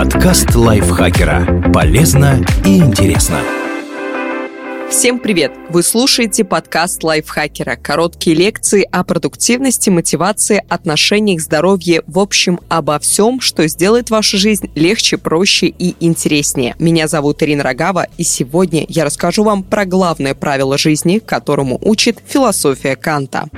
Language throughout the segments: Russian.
Подкаст лайфхакера. Полезно и интересно. Всем привет! Вы слушаете подкаст лайфхакера. Короткие лекции о продуктивности, мотивации, отношениях, здоровье, в общем, обо всем, что сделает вашу жизнь легче, проще и интереснее. Меня зовут Ирина Рогава, и сегодня я расскажу вам про главное правило жизни, которому учит философия Канта.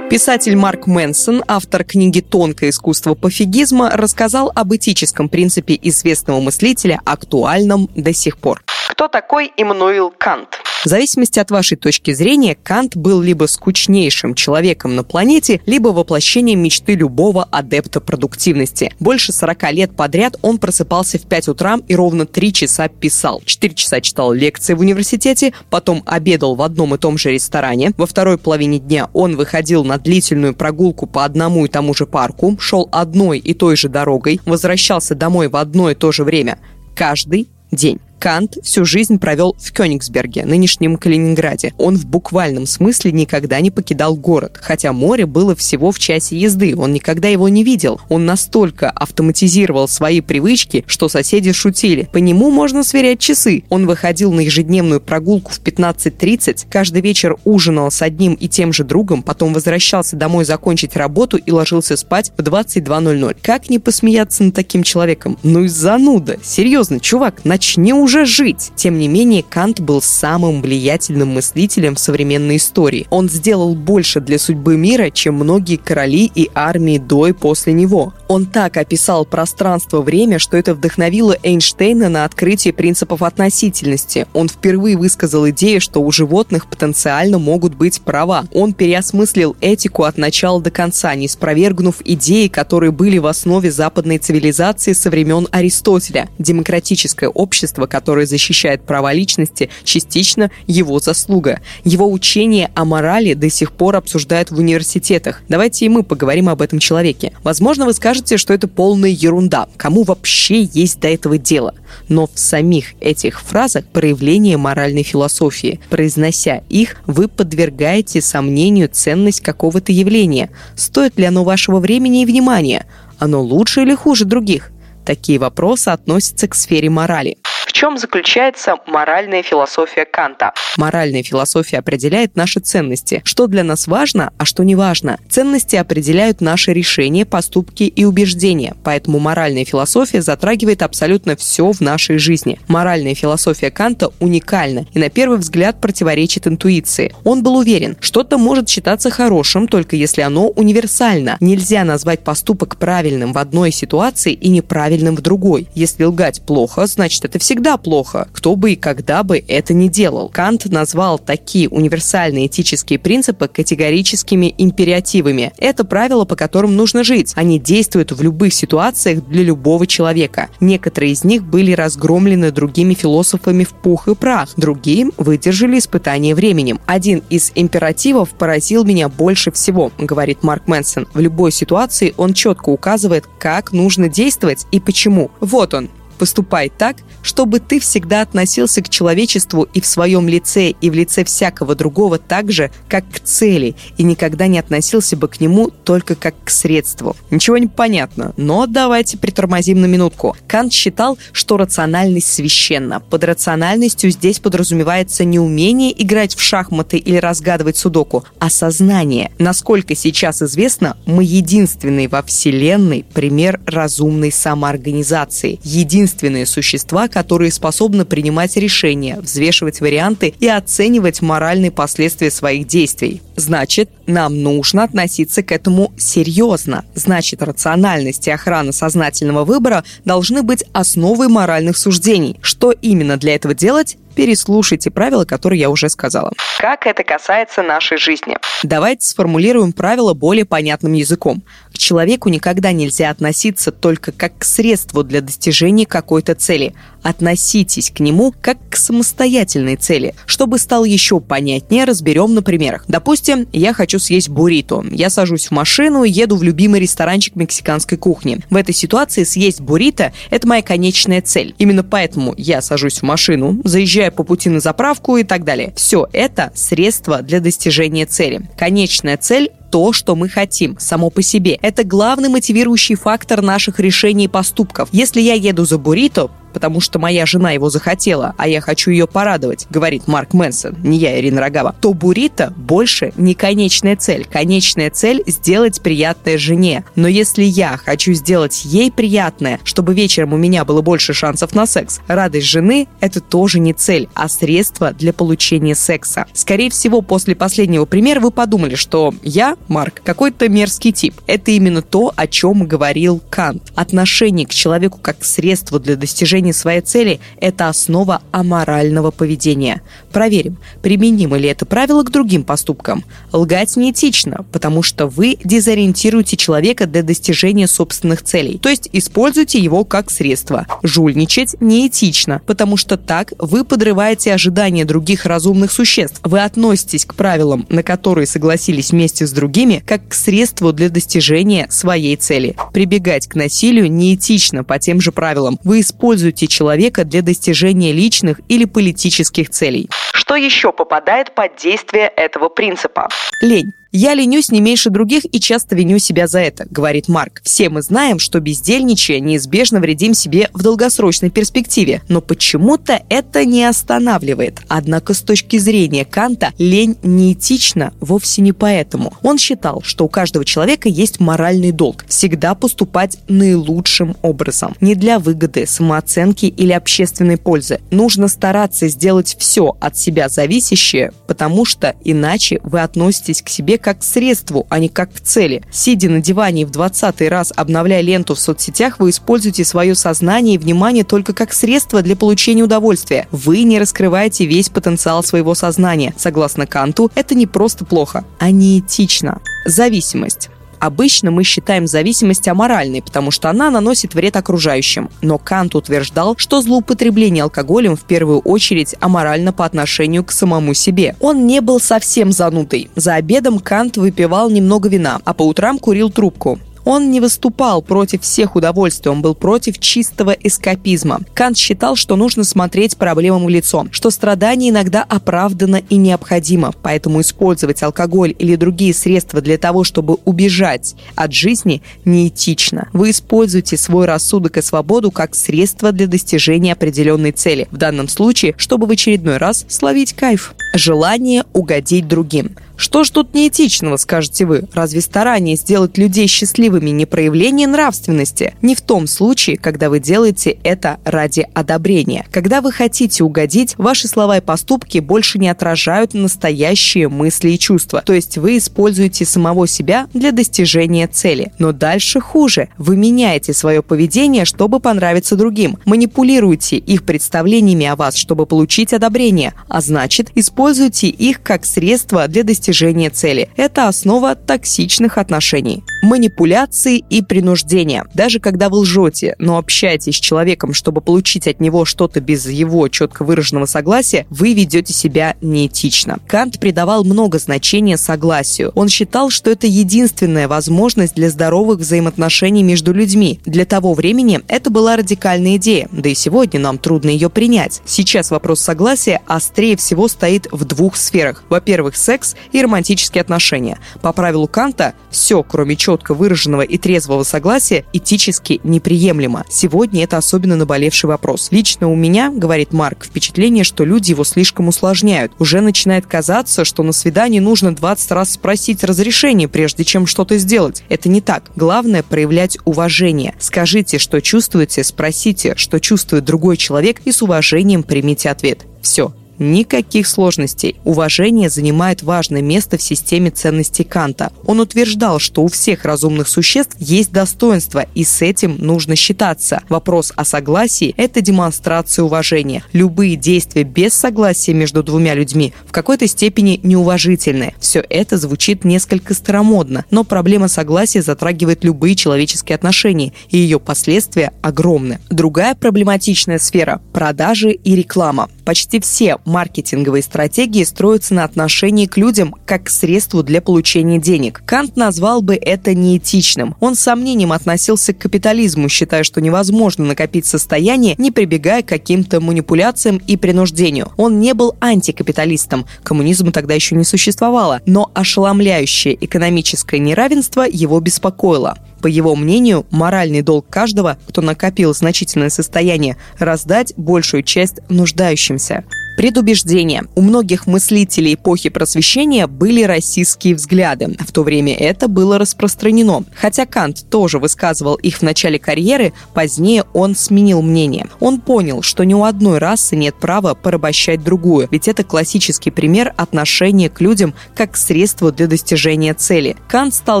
Писатель Марк Мэнсон, автор книги «Тонкое искусство пофигизма», рассказал об этическом принципе известного мыслителя, актуальном до сих пор. Кто такой Иммануил Кант? В зависимости от вашей точки зрения, Кант был либо скучнейшим человеком на планете, либо воплощением мечты любого адепта продуктивности. Больше 40 лет подряд он просыпался в 5 утра и ровно 3 часа писал. 4 часа читал лекции в университете, потом обедал в одном и том же ресторане. Во второй половине дня он выходил на длительную прогулку по одному и тому же парку, шел одной и той же дорогой, возвращался домой в одно и то же время. Каждый день. Кант всю жизнь провел в Кёнигсберге, нынешнем Калининграде. Он в буквальном смысле никогда не покидал город, хотя море было всего в часе езды, он никогда его не видел. Он настолько автоматизировал свои привычки, что соседи шутили. По нему можно сверять часы. Он выходил на ежедневную прогулку в 15.30, каждый вечер ужинал с одним и тем же другом, потом возвращался домой закончить работу и ложился спать в 22.00. Как не посмеяться над таким человеком? Ну и зануда. Серьезно, чувак, начни уже уже жить. Тем не менее, Кант был самым влиятельным мыслителем в современной истории. Он сделал больше для судьбы мира, чем многие короли и армии до и после него. Он так описал пространство-время, что это вдохновило Эйнштейна на открытие принципов относительности. Он впервые высказал идею, что у животных потенциально могут быть права. Он переосмыслил этику от начала до конца, не спровергнув идеи, которые были в основе западной цивилизации со времен Аристотеля. Демократическое общество, которое защищает права личности, частично его заслуга. Его учение о морали до сих пор обсуждают в университетах. Давайте и мы поговорим об этом человеке. Возможно, вы скажете, что это полная ерунда. Кому вообще есть до этого дело? Но в самих этих фразах проявление моральной философии. Произнося их, вы подвергаете сомнению ценность какого-то явления. Стоит ли оно вашего времени и внимания? Оно лучше или хуже других? Такие вопросы относятся к сфере морали чем заключается моральная философия Канта? Моральная философия определяет наши ценности, что для нас важно, а что не важно. Ценности определяют наши решения, поступки и убеждения, поэтому моральная философия затрагивает абсолютно все в нашей жизни. Моральная философия Канта уникальна и на первый взгляд противоречит интуиции. Он был уверен, что-то может считаться хорошим, только если оно универсально. Нельзя назвать поступок правильным в одной ситуации и неправильным в другой. Если лгать плохо, значит это всегда всегда плохо, кто бы и когда бы это ни делал. Кант назвал такие универсальные этические принципы категорическими империативами. Это правила, по которым нужно жить. Они действуют в любых ситуациях для любого человека. Некоторые из них были разгромлены другими философами в пух и прах, другие выдержали испытание временем. Один из императивов поразил меня больше всего, говорит Марк Мэнсон. В любой ситуации он четко указывает, как нужно действовать и почему. Вот он, Поступай так, чтобы ты всегда относился к человечеству и в своем лице, и в лице всякого другого так же, как к цели, и никогда не относился бы к нему только как к средству. Ничего не понятно, но давайте притормозим на минутку. Кант считал, что рациональность священна. Под рациональностью здесь подразумевается не умение играть в шахматы или разгадывать судоку, а сознание. Насколько сейчас известно, мы единственный во Вселенной пример разумной самоорганизации. Единственный единственные существа, которые способны принимать решения, взвешивать варианты и оценивать моральные последствия своих действий. Значит, нам нужно относиться к этому серьезно. Значит, рациональность и охрана сознательного выбора должны быть основой моральных суждений. Что именно для этого делать? Переслушайте правила, которые я уже сказала. Как это касается нашей жизни? Давайте сформулируем правила более понятным языком. К человеку никогда нельзя относиться только как к средству для достижения какой-то цели. Относитесь к нему как к самостоятельной цели. Чтобы стало еще понятнее, разберем на примерах. Допустим, я хочу съесть буррито. Я сажусь в машину и еду в любимый ресторанчик мексиканской кухни. В этой ситуации съесть буррито – это моя конечная цель. Именно поэтому я сажусь в машину, заезжаю по пути на заправку и так далее. Все это средства для достижения цели. Конечная цель то, что мы хотим, само по себе. Это главный мотивирующий фактор наших решений и поступков. Если я еду за буррито, потому что моя жена его захотела, а я хочу ее порадовать, говорит Марк Мэнсон, не я, Ирина Рогава, то буррито больше не конечная цель. Конечная цель – сделать приятное жене. Но если я хочу сделать ей приятное, чтобы вечером у меня было больше шансов на секс, радость жены – это тоже не цель, а средство для получения секса. Скорее всего, после последнего примера вы подумали, что я, Марк, какой-то мерзкий тип. Это именно то, о чем говорил Кант. Отношение к человеку как к средству для достижения своей цели – это основа аморального поведения. Проверим, применимо ли это правило к другим поступкам. Лгать неэтично, потому что вы дезориентируете человека для достижения собственных целей, то есть используете его как средство. Жульничать неэтично, потому что так вы подрываете ожидания других разумных существ. Вы относитесь к правилам, на которые согласились вместе с другими, как к средству для достижения своей цели. Прибегать к насилию неэтично по тем же правилам. Вы используете человека для достижения личных или политических целей. Что еще попадает под действие этого принципа? Лень. «Я ленюсь не меньше других и часто виню себя за это», — говорит Марк. «Все мы знаем, что бездельничая неизбежно вредим себе в долгосрочной перспективе, но почему-то это не останавливает. Однако с точки зрения Канта лень неэтична вовсе не поэтому. Он считал, что у каждого человека есть моральный долг – всегда поступать наилучшим образом. Не для выгоды, самооценки или общественной пользы. Нужно стараться сделать все от себя зависящее, потому что иначе вы относитесь к себе как к средству, а не как к цели. Сидя на диване и в 20 раз обновляя ленту в соцсетях, вы используете свое сознание и внимание только как средство для получения удовольствия. Вы не раскрываете весь потенциал своего сознания. Согласно Канту, это не просто плохо, а неэтично. Зависимость. Обычно мы считаем зависимость аморальной, потому что она наносит вред окружающим. Но Кант утверждал, что злоупотребление алкоголем в первую очередь аморально по отношению к самому себе. Он не был совсем занудой. За обедом Кант выпивал немного вина, а по утрам курил трубку. Он не выступал против всех удовольствий, он был против чистого эскапизма. Кант считал, что нужно смотреть проблемам в лицо, что страдание иногда оправдано и необходимо, поэтому использовать алкоголь или другие средства для того, чтобы убежать от жизни, неэтично. Вы используете свой рассудок и свободу как средство для достижения определенной цели, в данном случае, чтобы в очередной раз словить кайф. Желание угодить другим. Что ж тут неэтичного, скажете вы? Разве старание сделать людей счастливыми не проявление нравственности? Не в том случае, когда вы делаете это ради одобрения. Когда вы хотите угодить, ваши слова и поступки больше не отражают настоящие мысли и чувства. То есть вы используете самого себя для достижения цели. Но дальше хуже. Вы меняете свое поведение, чтобы понравиться другим. Манипулируете их представлениями о вас, чтобы получить одобрение. А значит, используйте их как средство для достижения цели. Это основа токсичных отношений. Манипуляции и принуждение. Даже когда вы лжете, но общаетесь с человеком, чтобы получить от него что-то без его четко выраженного согласия, вы ведете себя неэтично. Кант придавал много значения согласию. Он считал, что это единственная возможность для здоровых взаимоотношений между людьми. Для того времени это была радикальная идея, да и сегодня нам трудно ее принять. Сейчас вопрос согласия острее всего стоит в двух сферах. Во-первых, секс и романтические отношения. По правилу Канта, все, кроме четко выраженного и трезвого согласия, этически неприемлемо. Сегодня это особенно наболевший вопрос. Лично у меня, говорит Марк, впечатление, что люди его слишком усложняют. Уже начинает казаться, что на свидании нужно 20 раз спросить разрешение, прежде чем что-то сделать. Это не так. Главное проявлять уважение. Скажите, что чувствуете, спросите, что чувствует другой человек и с уважением примите ответ. Все, Никаких сложностей. Уважение занимает важное место в системе ценностей Канта. Он утверждал, что у всех разумных существ есть достоинство, и с этим нужно считаться. Вопрос о согласии – это демонстрация уважения. Любые действия без согласия между двумя людьми в какой-то степени неуважительны. Все это звучит несколько старомодно, но проблема согласия затрагивает любые человеческие отношения, и ее последствия огромны. Другая проблематичная сфера – продажи и реклама. Почти все маркетинговые стратегии строятся на отношении к людям как к средству для получения денег. Кант назвал бы это неэтичным. Он с сомнением относился к капитализму, считая, что невозможно накопить состояние, не прибегая к каким-то манипуляциям и принуждению. Он не был антикапиталистом, коммунизма тогда еще не существовало, но ошеломляющее экономическое неравенство его беспокоило. По его мнению, моральный долг каждого, кто накопил значительное состояние, раздать большую часть нуждающимся. Предубеждение. У многих мыслителей эпохи просвещения были российские взгляды. В то время это было распространено. Хотя Кант тоже высказывал их в начале карьеры, позднее он сменил мнение. Он понял, что ни у одной расы нет права порабощать другую, ведь это классический пример отношения к людям как к средству для достижения цели. Кант стал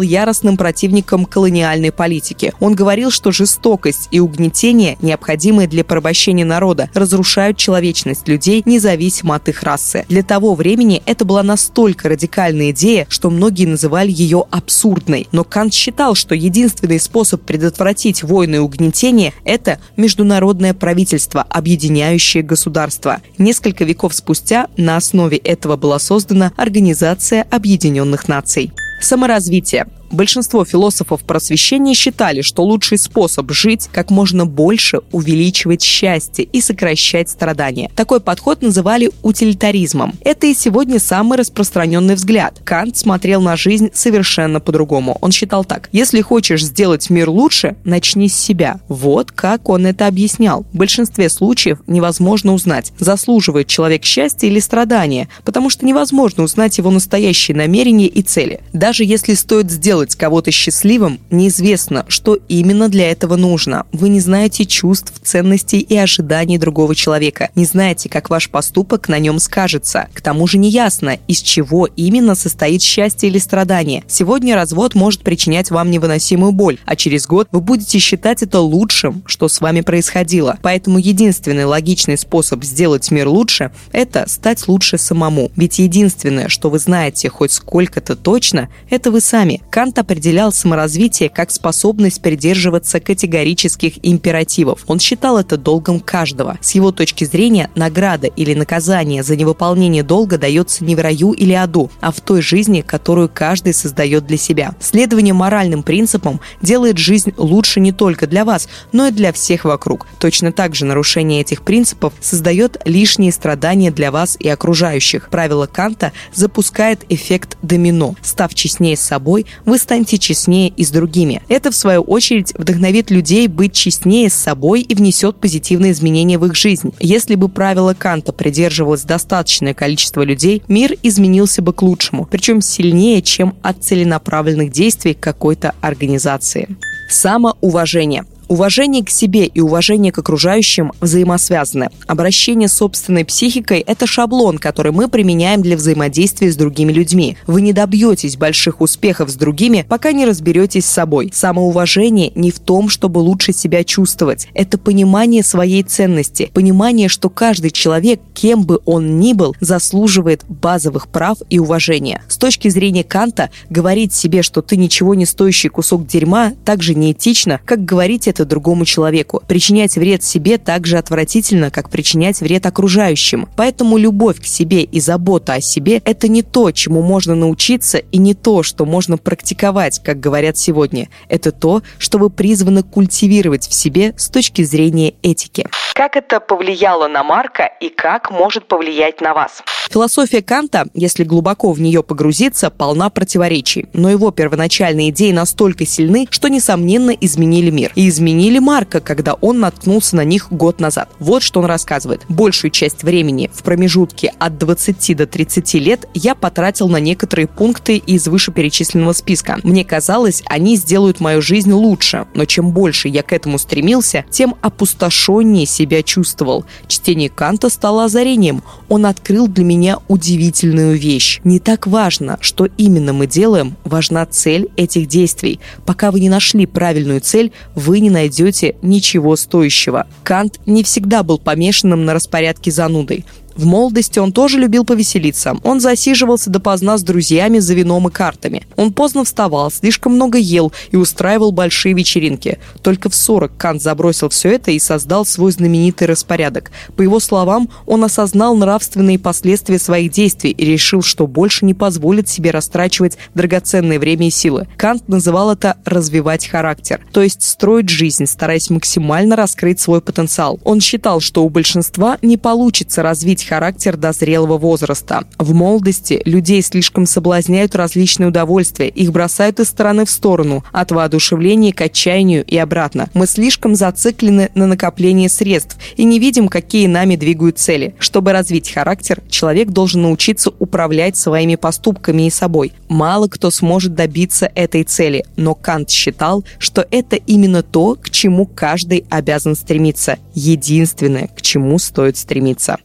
яростным противником колониальной политики. Он говорил, что жестокость и угнетение, необходимые для порабощения народа, разрушают человечность людей, не независимо от их расы. Для того времени это была настолько радикальная идея, что многие называли ее абсурдной. Но Кант считал, что единственный способ предотвратить войны и угнетение – это международное правительство, объединяющее государство. Несколько веков спустя на основе этого была создана Организация Объединенных Наций. Саморазвитие. Большинство философов просвещения считали, что лучший способ жить как можно больше увеличивать счастье и сокращать страдания. Такой подход называли утилитаризмом. Это и сегодня самый распространенный взгляд. Кант смотрел на жизнь совершенно по-другому. Он считал так. Если хочешь сделать мир лучше, начни с себя. Вот как он это объяснял. В большинстве случаев невозможно узнать, заслуживает человек счастья или страдания, потому что невозможно узнать его настоящие намерения и цели. Даже если стоит сделать сделать кого-то счастливым, неизвестно, что именно для этого нужно. Вы не знаете чувств, ценностей и ожиданий другого человека. Не знаете, как ваш поступок на нем скажется. К тому же неясно, из чего именно состоит счастье или страдание. Сегодня развод может причинять вам невыносимую боль, а через год вы будете считать это лучшим, что с вами происходило. Поэтому единственный логичный способ сделать мир лучше – это стать лучше самому. Ведь единственное, что вы знаете хоть сколько-то точно, это вы сами. Кант определял саморазвитие как способность придерживаться категорических императивов. Он считал это долгом каждого. С его точки зрения, награда или наказание за невыполнение долга дается не в раю или аду, а в той жизни, которую каждый создает для себя. Следование моральным принципам делает жизнь лучше не только для вас, но и для всех вокруг. Точно так же нарушение этих принципов создает лишние страдания для вас и окружающих. Правило Канта запускает эффект домино. Став честнее с собой, вы вы станете честнее и с другими. Это, в свою очередь, вдохновит людей быть честнее с собой и внесет позитивные изменения в их жизнь. Если бы правило Канта придерживалось достаточное количество людей, мир изменился бы к лучшему, причем сильнее, чем от целенаправленных действий какой-то организации. Самоуважение. Уважение к себе и уважение к окружающим взаимосвязаны. Обращение с собственной психикой – это шаблон, который мы применяем для взаимодействия с другими людьми. Вы не добьетесь больших успехов с другими, пока не разберетесь с собой. Самоуважение не в том, чтобы лучше себя чувствовать. Это понимание своей ценности, понимание, что каждый человек, кем бы он ни был, заслуживает базовых прав и уважения. С точки зрения Канта, говорить себе, что ты ничего не стоящий кусок дерьма, так же неэтично, как говорить это другому человеку. Причинять вред себе так же отвратительно, как причинять вред окружающим. Поэтому любовь к себе и забота о себе – это не то, чему можно научиться, и не то, что можно практиковать, как говорят сегодня. Это то, что вы призваны культивировать в себе с точки зрения этики. Как это повлияло на Марка и как может повлиять на вас? Философия Канта, если глубоко в нее погрузиться, полна противоречий, но его первоначальные идеи настолько сильны, что, несомненно, изменили мир. И изменили Марка, когда он наткнулся на них год назад. Вот что он рассказывает. Большую часть времени в промежутке от 20 до 30 лет я потратил на некоторые пункты из вышеперечисленного списка. Мне казалось, они сделают мою жизнь лучше, но чем больше я к этому стремился, тем опустошеннее себя чувствовал. Чтение Канта стало озарением. Он открыл для меня удивительную вещь. Не так важно, что именно мы делаем, важна цель этих действий. Пока вы не нашли правильную цель, вы не найдете ничего стоящего. Кант не всегда был помешанным на распорядке занудой. В молодости он тоже любил повеселиться. Он засиживался допоздна с друзьями за вином и картами. Он поздно вставал, слишком много ел и устраивал большие вечеринки. Только в 40 Кант забросил все это и создал свой знаменитый распорядок. По его словам, он осознал нравственные последствия своих действий и решил, что больше не позволит себе растрачивать драгоценное время и силы. Кант называл это «развивать характер», то есть строить жизнь, стараясь максимально раскрыть свой потенциал. Он считал, что у большинства не получится развить характер до зрелого возраста. В молодости людей слишком соблазняют различные удовольствия, их бросают из стороны в сторону, от воодушевления к отчаянию и обратно. Мы слишком зациклены на накоплении средств и не видим, какие нами двигают цели. Чтобы развить характер, человек должен научиться управлять своими поступками и собой. Мало кто сможет добиться этой цели, но Кант считал, что это именно то, к чему каждый обязан стремиться. Единственное, к чему стоит стремиться.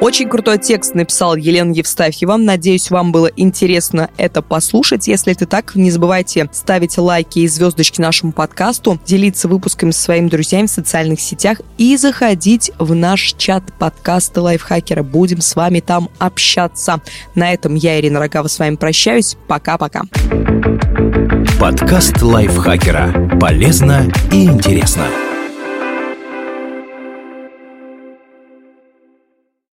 Очень крутой текст написал Елена Евстафьева. Надеюсь, вам было интересно это послушать. Если это так, не забывайте ставить лайки и звездочки нашему подкасту, делиться выпусками со своими друзьями в социальных сетях и заходить в наш чат подкаста Лайфхакера. Будем с вами там общаться. На этом я, Ирина Рогава, с вами прощаюсь. Пока-пока. Подкаст Лайфхакера. Полезно и интересно.